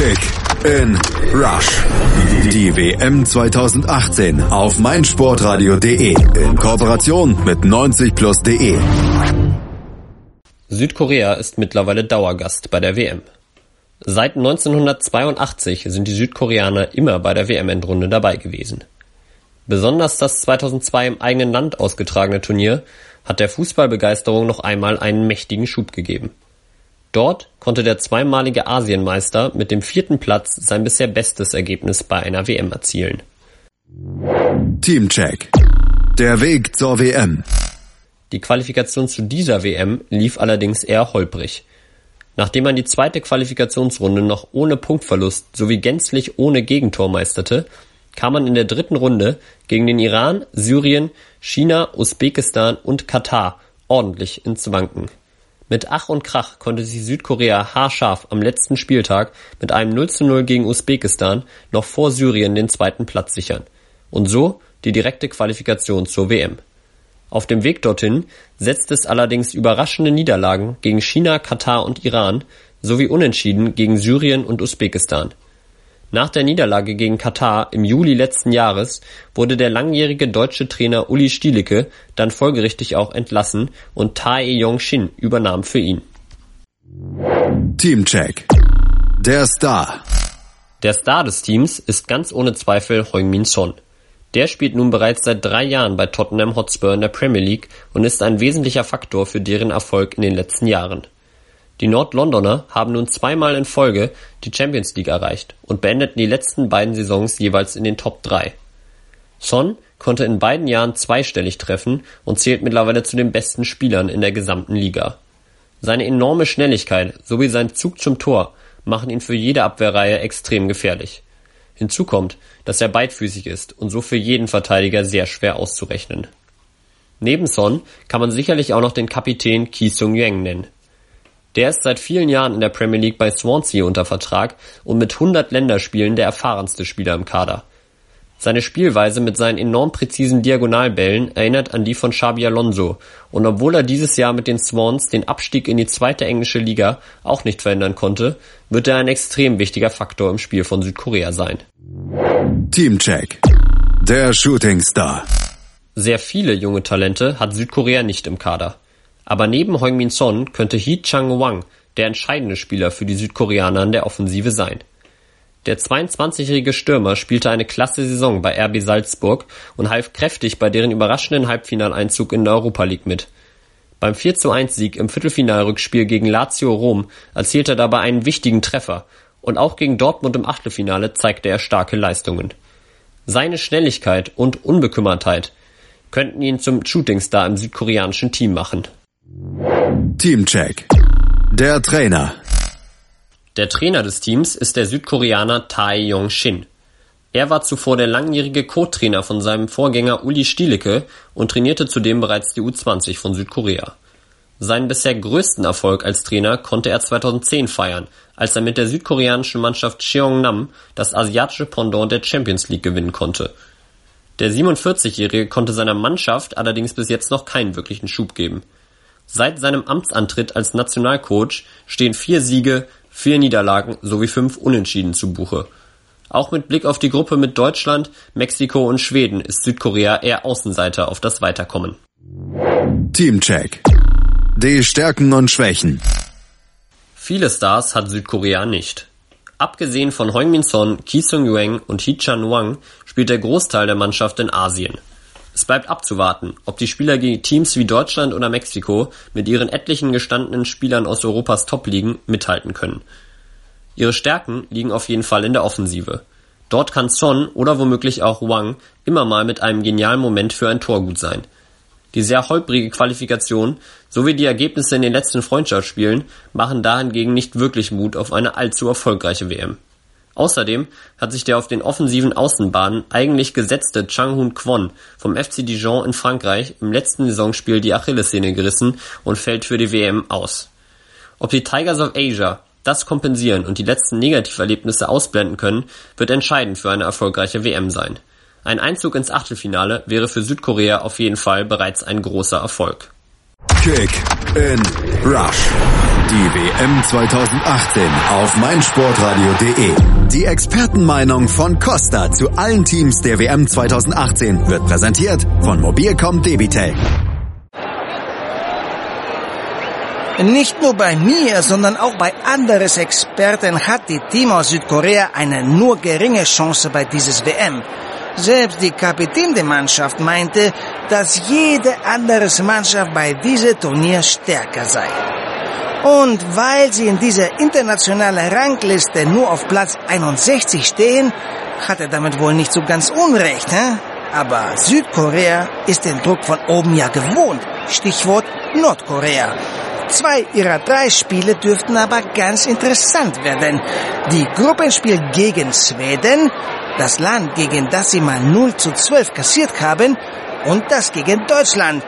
Kick in Rush. Die WM 2018 auf meinsportradio.de in Kooperation mit 90plus.de. Südkorea ist mittlerweile Dauergast bei der WM. Seit 1982 sind die Südkoreaner immer bei der WM-Endrunde dabei gewesen. Besonders das 2002 im eigenen Land ausgetragene Turnier hat der Fußballbegeisterung noch einmal einen mächtigen Schub gegeben. Dort konnte der zweimalige Asienmeister mit dem vierten Platz sein bisher bestes Ergebnis bei einer WM erzielen. Teamcheck. Der Weg zur WM. Die Qualifikation zu dieser WM lief allerdings eher holprig. Nachdem man die zweite Qualifikationsrunde noch ohne Punktverlust sowie gänzlich ohne Gegentor meisterte, kam man in der dritten Runde gegen den Iran, Syrien, China, Usbekistan und Katar ordentlich ins Wanken. Mit Ach und Krach konnte sich Südkorea haarscharf am letzten Spieltag mit einem 0 zu 0 gegen Usbekistan noch vor Syrien den zweiten Platz sichern und so die direkte Qualifikation zur WM. Auf dem Weg dorthin setzt es allerdings überraschende Niederlagen gegen China, Katar und Iran sowie Unentschieden gegen Syrien und Usbekistan. Nach der Niederlage gegen Katar im Juli letzten Jahres wurde der langjährige deutsche Trainer Uli Stielicke dann folgerichtig auch entlassen und Tae Yong-shin übernahm für ihn. Teamcheck. Der Star. Der Star des Teams ist ganz ohne Zweifel Heung-min Son. Der spielt nun bereits seit drei Jahren bei Tottenham Hotspur in der Premier League und ist ein wesentlicher Faktor für deren Erfolg in den letzten Jahren. Die Nord-Londoner haben nun zweimal in Folge die Champions League erreicht und beendeten die letzten beiden Saisons jeweils in den Top 3. Son konnte in beiden Jahren zweistellig treffen und zählt mittlerweile zu den besten Spielern in der gesamten Liga. Seine enorme Schnelligkeit sowie sein Zug zum Tor machen ihn für jede Abwehrreihe extrem gefährlich. Hinzu kommt, dass er beidfüßig ist und so für jeden Verteidiger sehr schwer auszurechnen. Neben Son kann man sicherlich auch noch den Kapitän Ki Sung-yueng nennen. Der ist seit vielen Jahren in der Premier League bei Swansea unter Vertrag und mit 100 Länderspielen der erfahrenste Spieler im Kader. Seine Spielweise mit seinen enorm präzisen Diagonalbällen erinnert an die von Xabi Alonso und obwohl er dieses Jahr mit den Swans den Abstieg in die zweite englische Liga auch nicht verhindern konnte, wird er ein extrem wichtiger Faktor im Spiel von Südkorea sein. Teamcheck. Der Shooting Star. Sehr viele junge Talente hat Südkorea nicht im Kader. Aber neben Heung-min Son könnte Hee Chang-wang der entscheidende Spieler für die Südkoreaner in der Offensive sein. Der 22-jährige Stürmer spielte eine klasse Saison bei RB Salzburg und half kräftig bei deren überraschenden Halbfinaleinzug in der Europa League mit. Beim 4 zu 1 Sieg im Viertelfinalrückspiel gegen Lazio Rom erzielte er dabei einen wichtigen Treffer und auch gegen Dortmund im Achtelfinale zeigte er starke Leistungen. Seine Schnelligkeit und Unbekümmertheit könnten ihn zum Shootingstar im südkoreanischen Team machen. Teamcheck. Der Trainer. Der Trainer des Teams ist der Südkoreaner Tae Yong-shin. Er war zuvor der langjährige Co-Trainer von seinem Vorgänger Uli Stielicke und trainierte zudem bereits die U20 von Südkorea. Seinen bisher größten Erfolg als Trainer konnte er 2010 feiern, als er mit der südkoreanischen Mannschaft Cheongdam das asiatische Pendant der Champions League gewinnen konnte. Der 47-Jährige konnte seiner Mannschaft allerdings bis jetzt noch keinen wirklichen Schub geben. Seit seinem Amtsantritt als Nationalcoach stehen vier Siege, vier Niederlagen sowie fünf Unentschieden zu Buche. Auch mit Blick auf die Gruppe mit Deutschland, Mexiko und Schweden ist Südkorea eher Außenseiter auf das Weiterkommen. Teamcheck. Die Stärken und Schwächen. Viele Stars hat Südkorea nicht. Abgesehen von Heung-min Son, Ki Sung-yueng und Hee Chan-wang spielt der Großteil der Mannschaft in Asien. Es bleibt abzuwarten, ob die Spieler gegen Teams wie Deutschland oder Mexiko mit ihren etlichen gestandenen Spielern aus Europas Top-Ligen mithalten können. Ihre Stärken liegen auf jeden Fall in der Offensive. Dort kann Son oder womöglich auch Wang immer mal mit einem genialen Moment für ein Tor gut sein. Die sehr holprige Qualifikation sowie die Ergebnisse in den letzten Freundschaftsspielen machen dahingegen nicht wirklich Mut auf eine allzu erfolgreiche WM. Außerdem hat sich der auf den offensiven Außenbahnen eigentlich gesetzte Chang-Hun Kwon vom FC Dijon in Frankreich im letzten Saisonspiel die Achillessehne gerissen und fällt für die WM aus. Ob die Tigers of Asia das kompensieren und die letzten Negativerlebnisse ausblenden können, wird entscheidend für eine erfolgreiche WM sein. Ein Einzug ins Achtelfinale wäre für Südkorea auf jeden Fall bereits ein großer Erfolg. Kick in Rush. Die WM 2018 auf meinsportradio.de. Die Expertenmeinung von Costa zu allen Teams der WM 2018 wird präsentiert von Mobilcom Debitel. Nicht nur bei mir, sondern auch bei anderen Experten hat die Team aus Südkorea eine nur geringe Chance bei dieses WM. Selbst die Kapitän der Mannschaft meinte, dass jede andere Mannschaft bei diesem Turnier stärker sei. Und weil sie in dieser internationalen Rangliste nur auf Platz 61 stehen, hat er damit wohl nicht so ganz unrecht. Hä? Aber Südkorea ist den Druck von oben ja gewohnt. Stichwort Nordkorea. Zwei ihrer drei Spiele dürften aber ganz interessant werden. Die Gruppenspiel gegen Schweden, das Land, gegen das sie mal 0 zu 12 kassiert haben, und das gegen Deutschland.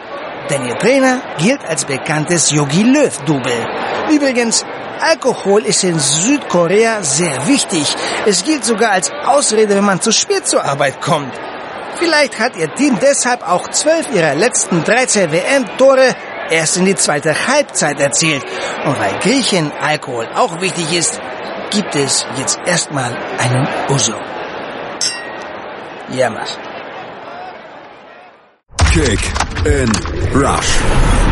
Denn ihr Trainer gilt als bekanntes Yogi Löw-Double. Übrigens, Alkohol ist in Südkorea sehr wichtig. Es gilt sogar als Ausrede, wenn man zu spät zur Arbeit kommt. Vielleicht hat ihr Team deshalb auch zwölf ihrer letzten 13 WM-Tore erst in die zweite Halbzeit erzielt. Und weil Griechen Alkohol auch wichtig ist, gibt es jetzt erstmal einen Uso. Ja, mach. Kick in Rush.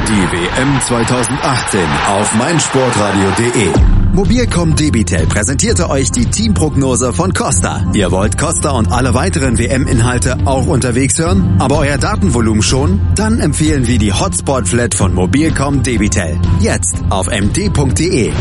Die WM 2018 auf meinsportradio.de. Mobilcom Debitel präsentierte euch die Teamprognose von Costa. Ihr wollt Costa und alle weiteren WM-Inhalte auch unterwegs hören, aber euer Datenvolumen schon? Dann empfehlen wir die Hotspot Flat von Mobilcom Debitel. Jetzt auf md.de.